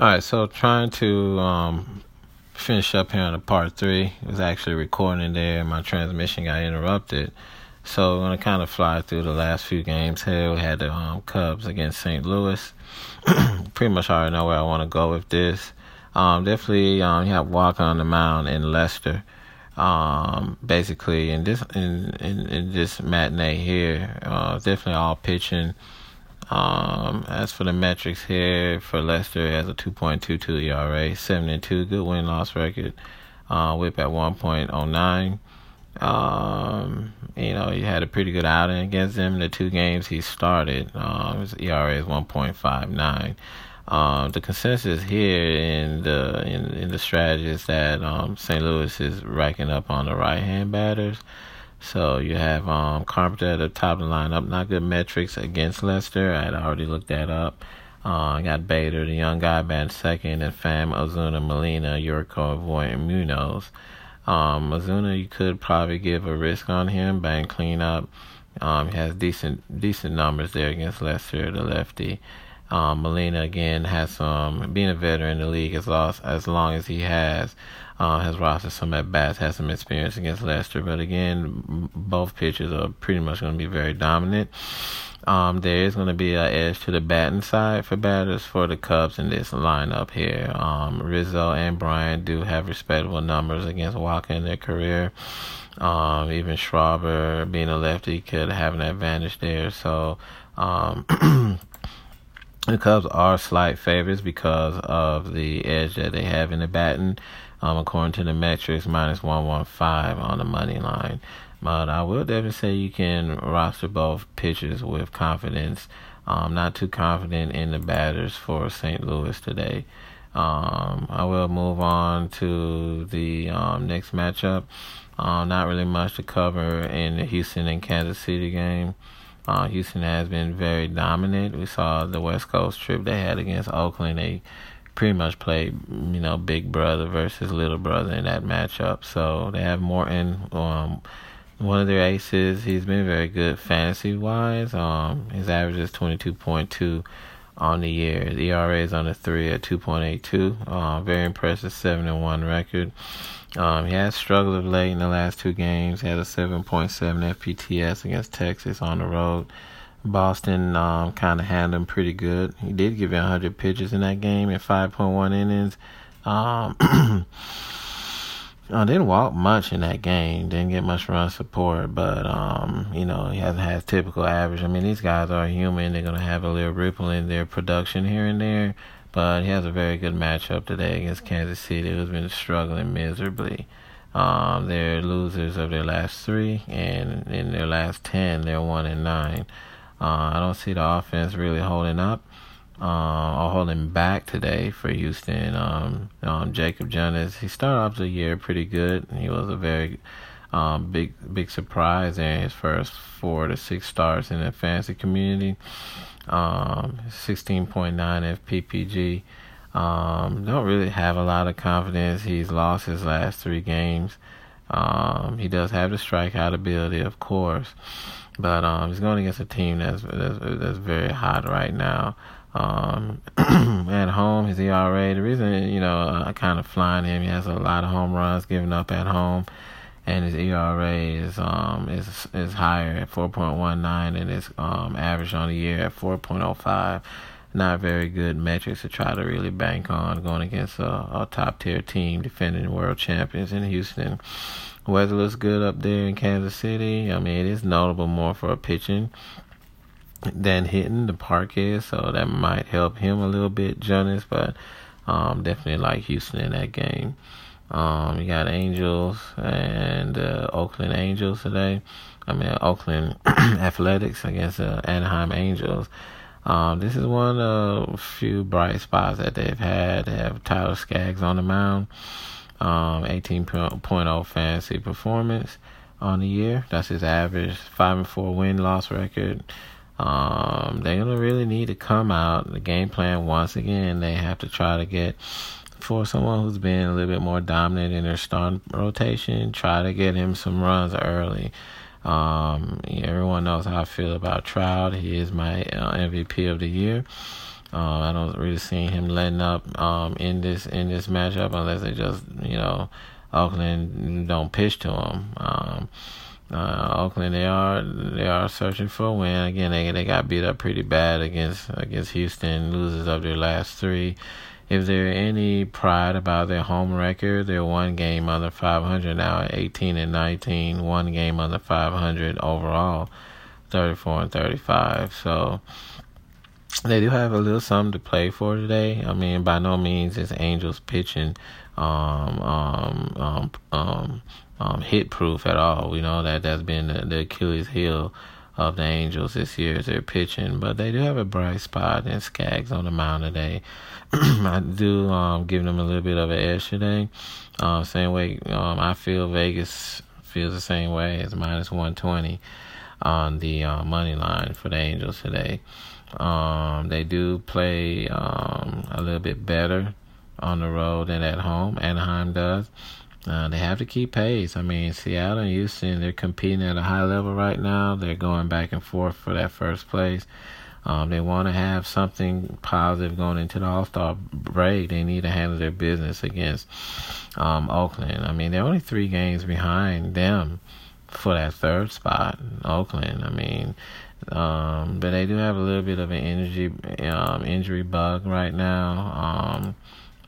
All right, so trying to um, finish up here on the part three. I was actually recording there, and my transmission got interrupted. So I'm gonna kind of fly through the last few games here. We had the um, Cubs against St. Louis. Pretty much already know where I want to go with this. Um, definitely, um, you have Walker on the mound in Lester. Um, basically, in this in, in, in this matinee here, uh, definitely all pitching. Um, as for the metrics here for Lester, it has a 2.22 ERA, 72 good win loss record, uh, whip at 1.09. Um, you know, he had a pretty good outing against them. In the two games he started, um, his ERA is 1.59. Um, the consensus here in the in, in the strategy is that um, St. Louis is racking up on the right hand batters. So you have um, Carpenter at the top of the lineup. Not good metrics against Lester. I had already looked that up. Uh, got Bader, the young guy, batting second, and Pham, Ozuna, Molina, Gyorko, Voit, and Munoz. Um, Ozuna, you could probably give a risk on him, bang cleanup. Um, he has decent decent numbers there against Lester, the lefty. Um, Molina again has some being a veteran in the league as long as long as he has uh, has rostered some at bats, has some experience against Lester. But again, both pitchers are pretty much going to be very dominant. Um, there is going to be an edge to the batting side for batters for the Cubs in this lineup here. Um, Rizzo and Bryant do have respectable numbers against Walker in their career. Um, even Schwarber, being a lefty, could have an advantage there. So, um, the Cubs are slight favorites because of the edge that they have in the batting. Um, according to the metrics, minus 115 on the money line. But I will definitely say you can roster both pitchers with confidence. Um, not too confident in the batters for St. Louis today. Um, I will move on to the um, next matchup. Uh, not really much to cover in the Houston and Kansas City game. Uh, Houston has been very dominant. We saw the West Coast trip they had against Oakland. They pretty much played, you know, big brother versus little brother in that matchup. So they have Morton, um, one of their aces. He's been very good fantasy wise. Um, his average is twenty two point two on the year. The ERA is on the three at two point eight two. Uh, very impressive seven and one record. Um, he has struggled of late in the last two games. He had a seven point seven FPTS against Texas on the road. Boston um, kind of handled him pretty good. He did give you 100 pitches in that game in 5.1 innings. Um, I didn't walk much in that game. Didn't get much run support, but um, you know he hasn't had typical average. I mean, these guys are human. They're gonna have a little ripple in their production here and there. But he has a very good matchup today against Kansas City, who's been struggling miserably. Um, they're losers of their last three, and in their last ten, they're one and nine. Uh, I don't see the offense really holding up uh, or holding back today for Houston. Um, um, Jakob Junis, he started off the year pretty good. He was a very um, big big surprise in his first four to six starts in the fantasy community. Um, 16.9 FPPG. Um, don't really have a lot of confidence. He's lost his last three games. Um, he does have the strikeout ability, of course, but um, he's going against a team that's that's, that's very hot right now. Um, at home, his ERA. The reason you know I kind of flying him, he has a lot of home runs given up at home, and his ERA is um is is higher at 4.19, and his um average on the year at 4.05. Not very good metrics to try to really bank on going against a, a top tier team defending world champions in Houston. Weather looks good up there in Kansas City. I mean, it is notable more for pitching than hitting the park is so that might help him a little bit, Junis. But um, definitely like Houston in that game. Um, you got Angels and uh, Oakland Angels today. I mean Oakland Athletics against the Anaheim Angels. Um, this is one of few bright spots that they've had. They have Tyler Skaggs on the mound um, 18.0 fantasy performance on the year. That's his average. Five and four win loss record. Um, they're gonna really need to come out. The game plan once again, they have to try to get for someone who's been a little bit more dominant in their starting rotation. Try to get him some runs early. Um, everyone knows how I feel about Trout. He is my uh, MVP of the year. Um, I don't really see him letting up um, in this in this matchup unless they just you know Oakland don't pitch to him. Um, uh, Oakland they are they are searching for a win again. They they got beat up pretty bad against against Houston. Losers of their last three. If there any pride about their home record, they're one game under 500 now, 18 and 19, one game under 500 overall, 34 and 35. So they do have a little something to play for today. I mean, by no means is Angels pitching um, um, um, um, um, hit proof at all. We know that that's been the, the Achilles heel of the Angels this year is their pitching, but they do have a bright spot in Skaggs on the mound today. I do um, give them a little bit of an edge today. Uh, same way um, I feel Vegas feels the same way. It's minus 120 on the uh, money line for the Angels today. Um, they do play um, a little bit better on the road than at home. Anaheim does. Uh, they have to keep pace. I mean, Seattle and Houston, they're competing at a high level right now. They're going back and forth for that first place. Um, they want to have something positive going into the All Star break. They need to handle their business against um, Oakland. I mean, they're only three games behind them for that third spot, Oakland. I mean, um, but they do have a little bit of an injury um, injury bug right now. Um,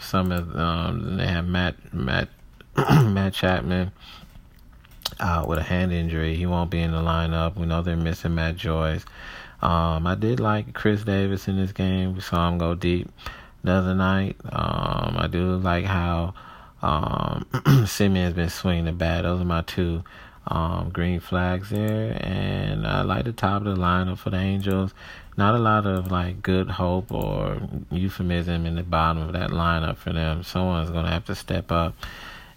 some of um, they have Matt Matt Matt Chapman out uh, with a hand injury. He won't be in the lineup. We know they're missing Matt Joyce. Um, I did like Khris Davis in this game. We saw him go deep the other night. Um, I do like how um, Semien's been swinging the bat. Those are my two um, green flags there. And I like the top of the lineup for the Angels. Not a lot of like good hope or euphemism in the bottom of that lineup for them. Someone's gonna have to step up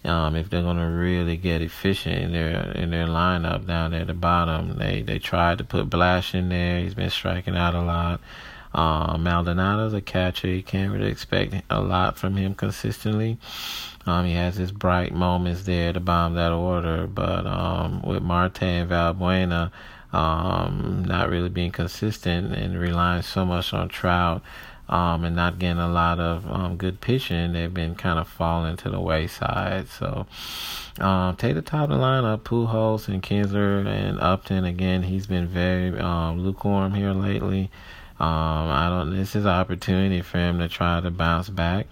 um, if they're gonna really get efficient in their in their lineup down there at the bottom. They they tried to put Blash in there. He's been striking out a lot. Um, Maldonado's a catcher. You can't really expect a lot from him consistently. Um, he has his bright moments there to bomb that order, but um, with Marte and Valbuena um, not really being consistent and relying so much on Trout um, and not getting a lot of um, good pitching, they've been kind of falling to the wayside. So um, take the top of the lineup, Pujols and Kinsler and Upton. Again, he's been very um, lukewarm here lately. Um, I don't. This is an opportunity for him to try to bounce back.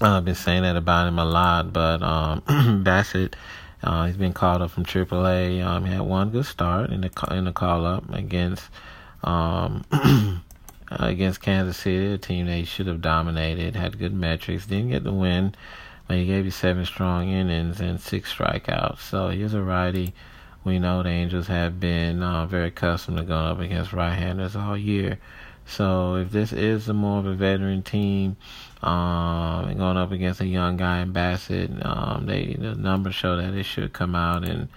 I've been saying that about him a lot, but um, Bassitt, uh, he's been called up from AAA. Um, he had one good start in the in the call up against um, against Kansas City, a team they should have dominated, had good metrics, didn't get the win, but he gave you seven strong innings and six strikeouts. So he's a righty. We know the Angels have been uh, very accustomed to going up against right-handers all year. So if this is a more of a veteran team, um, going up against a young guy in Bassitt, um, they the numbers show that they should come out and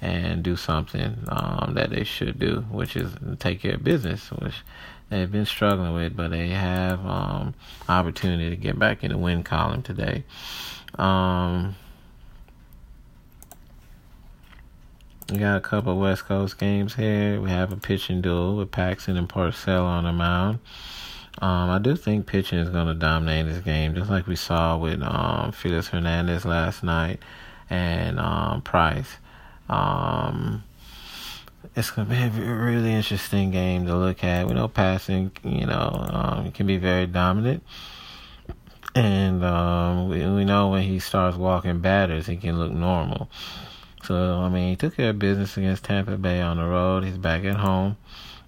and do something um, that they should do, which is take care of business, which they've been struggling with, but they have um, opportunity to get back in the win column today. Um, we got a couple West Coast games here. We have a pitching duel with Paxton and Porcello on the mound. Um, I do think pitching is going to dominate this game, just like we saw with um, Felix Hernandez last night and um, Price. Um, it's going to be a really interesting game to look at. We know Paxton, you know, um, can be very dominant. And um, we, we know when he starts walking batters, he can look normal. So, I mean, he took care of business against Tampa Bay on the road. He's back at home.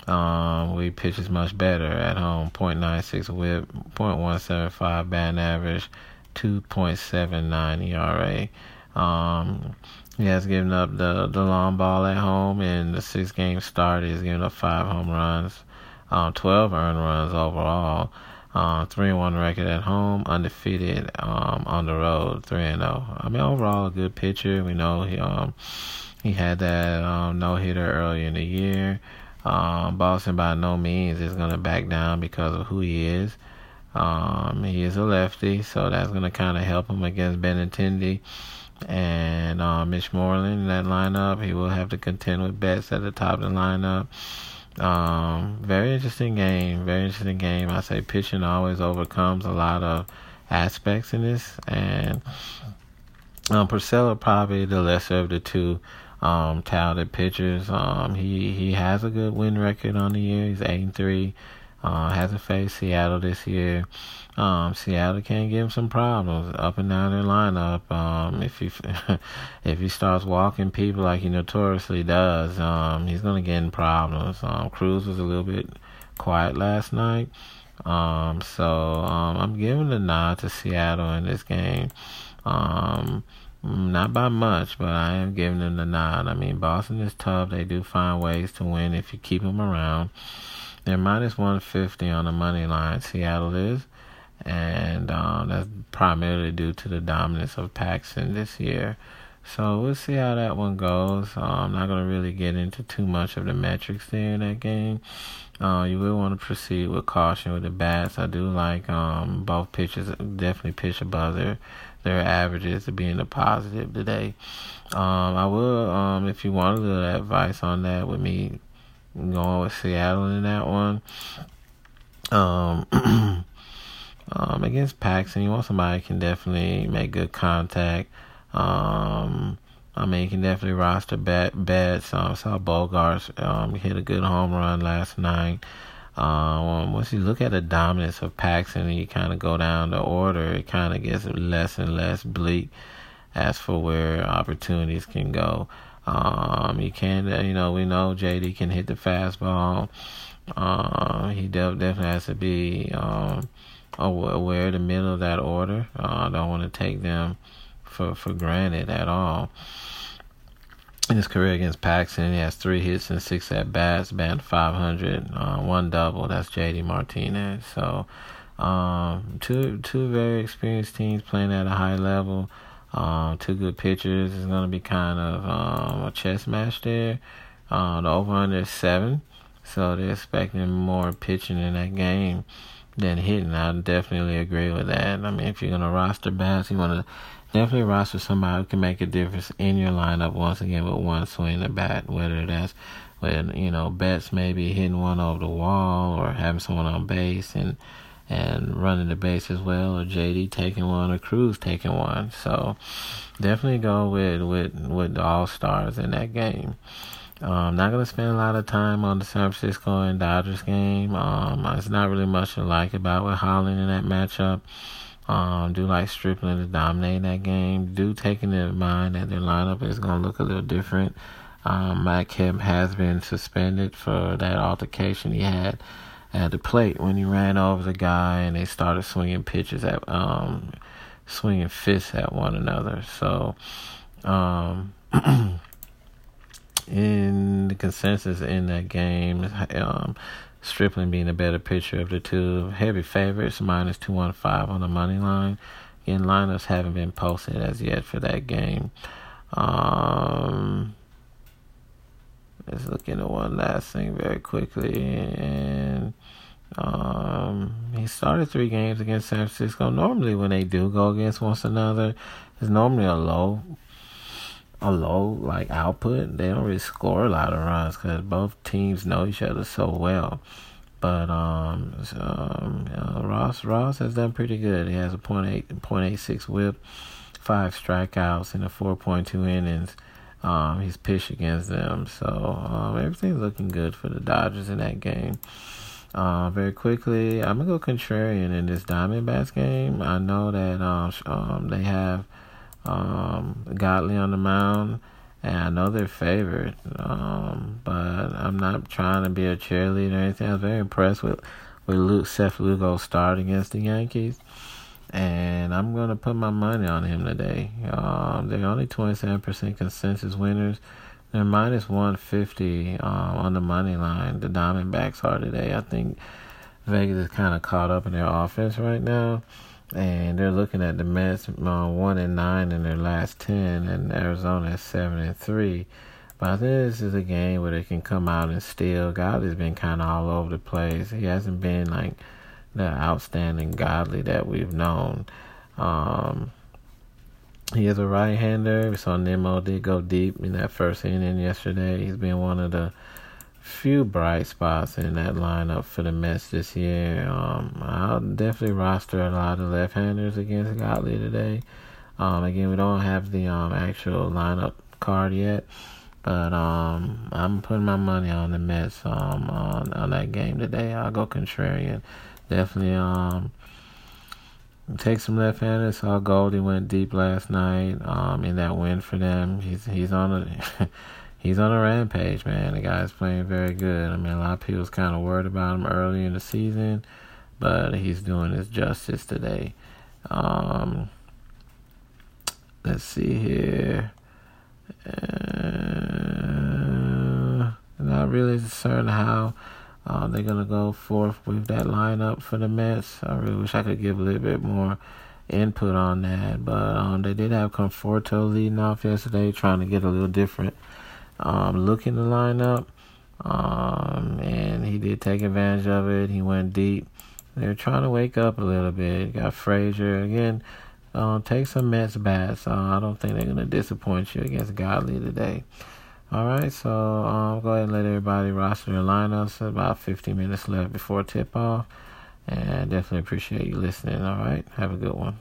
Um, we pitches much better at home. 0.96 whip, 0.175 batting average, 2.79 ERA. Um, he has given up the, the long ball at home in the six game start. He's given up five home runs, um, 12 earned runs overall. Uh, three and one record at home, undefeated um, on the road, three and zero. Oh. I mean, overall a good pitcher. We know he um he had that um, no hitter early in the year. Um, Boston by no means is going to back down because of who he is. Um, he is a lefty, so that's going to kind of help him against Benintendi and uh, Mitch Moreland in that lineup. He will have to contend with Betts at the top of the lineup. Um, very interesting game. Very interesting game. I say pitching always overcomes a lot of aspects in this, and um, Porcello probably the lesser of the two um, talented pitchers. Um, he he has a good win record on the year. He's eight and three. Uh, hasn't faced Seattle this year. Um, Seattle can give him some problems up and down their lineup. Um, if he if he starts walking people like he notoriously does, um, he's gonna get in problems. Um, Cruz was a little bit quiet last night. Um, so um, I'm giving the nod to Seattle in this game. Not by much, but I am giving them the nod. I mean, Boston is tough. They do find ways to win if you keep them around. They're minus 150 on the money line, Seattle is. And um, that's primarily due to the dominance of Paxton this year. So we'll see how that one goes. Uh, I'm not going to really get into too much of the metrics there in that game. Uh, you will want to proceed with caution with the bats. I do like um, both pitchers definitely pitch above their their averages to be in the positive today. Um, I will, um, if you want a little advice on that with me going with Seattle in that one. Um, um, against Paxton, you want somebody can definitely make good contact. Um, I mean, you can definitely roster bet Betts. Um, saw Bogaerts um, hit a good home run last night. Um, once you look at the dominance of Paxton and you kind of go down the order, it kind of gets less and less bleak as for where opportunities can go. Um, you can, you know, we know JD can hit the fastball. Uh, he definitely has to be um, aware of the middle of that order. Uh, I don't want to take them for, for granted at all. In his career against Paxton, he has three hits and six at bats, batting 500, uh, one double. That's JD Martinez. So, um, two two very experienced teams playing at a high level. Um, two good pitchers. It's going to be kind of um, a chess match there. Uh, the over under is seven, so they're expecting more pitching in that game than hitting. I definitely agree with that. I mean, if you're going to roster bats, you want to definitely roster somebody who can make a difference in your lineup once again with one swing of bat, whether that's with you know Betts maybe hitting one over the wall or having someone on base and and running the base as well, or JD taking one, or Cruz taking one. So definitely go with with with the all stars in that game. Um, not gonna spend a lot of time on the San Francisco and Dodgers game. Um, it's not really much to like about with Holland in that matchup. Um, do like Stripling to dominate that game. Do taking in mind that their lineup is to look a little different. Um, Matt Kemp has been suspended for that altercation he had at the plate when he ran over the guy and they started swinging pitches at, um, swinging fists at one another. So, um, in the consensus in that game, um, Stripling being a better pitcher of the two. Heavy favorites, minus 215 on the money line. Again, lineups haven't been posted as yet for that game. Um, let's look into one last thing very quickly. And um, he started three games against San Francisco. Normally, when they do go against one another, it's normally a low a low like output. They don't really score a lot of runs because both teams know each other so well. But um, um Ross Ross has done pretty good. He has a point eight point eight six WHIP, five strikeouts in the four point two innings. Um, he's pitched against them, so um, everything's looking good for the Dodgers in that game. Uh, very quickly, I'm gonna go contrarian in this Diamondbacks game. I know that um, um they have um, Godley on the mound, and I know they're favored. Um, but I'm not trying to be a cheerleader or anything. I was very impressed with with Luke, Seth Lugo start against the Yankees, and I'm gonna put my money on him today. Um, they're only 27% consensus winners. They're minus 150 um, on the money line. The Diamondbacks are today. I think Vegas is kind of caught up in their offense right now and they're looking at the Mets uh, one and nine in their last ten, and Arizona is seven and three. But I think this is a game where they can come out and steal. God has been kind of all over the place. He hasn't been like the outstanding Godley that we've known. Um, he is a right-hander. We saw Nimmo did go deep in that first inning yesterday. He's been one of the few bright spots in that lineup for the Mets this year. Um, I'll definitely roster a lot of left-handers against Godley today. Um, again, we don't have the um, actual lineup card yet, but um, I'm putting my money on the Mets um, on, on that game today. I'll go contrarian. Definitely um, take some left-handers. Saw Goldie went deep last night um, in that win for them. He's he's on a he's on a rampage, man. The guy's playing very good. I mean, a lot of people was kind of worried about him early in the season, but he's doing his justice today. Um, let's see here. Uh, not really certain how uh, they're gonna go forth with that lineup for the Mets. I really wish I could give a little bit more input on that, but um, they did have Conforto leading off yesterday, trying to get a little different um, look in the lineup. Um, and he did take advantage of it. He went deep. They're trying to wake up a little bit. Got Frazier again. Uh, take some Mets bats. Uh, I don't think they're gonna disappoint you against Godley today. All right, so um, go ahead and let everybody roster their lineups. About 15 minutes left before tip off, and definitely appreciate you listening. All right, have a good one.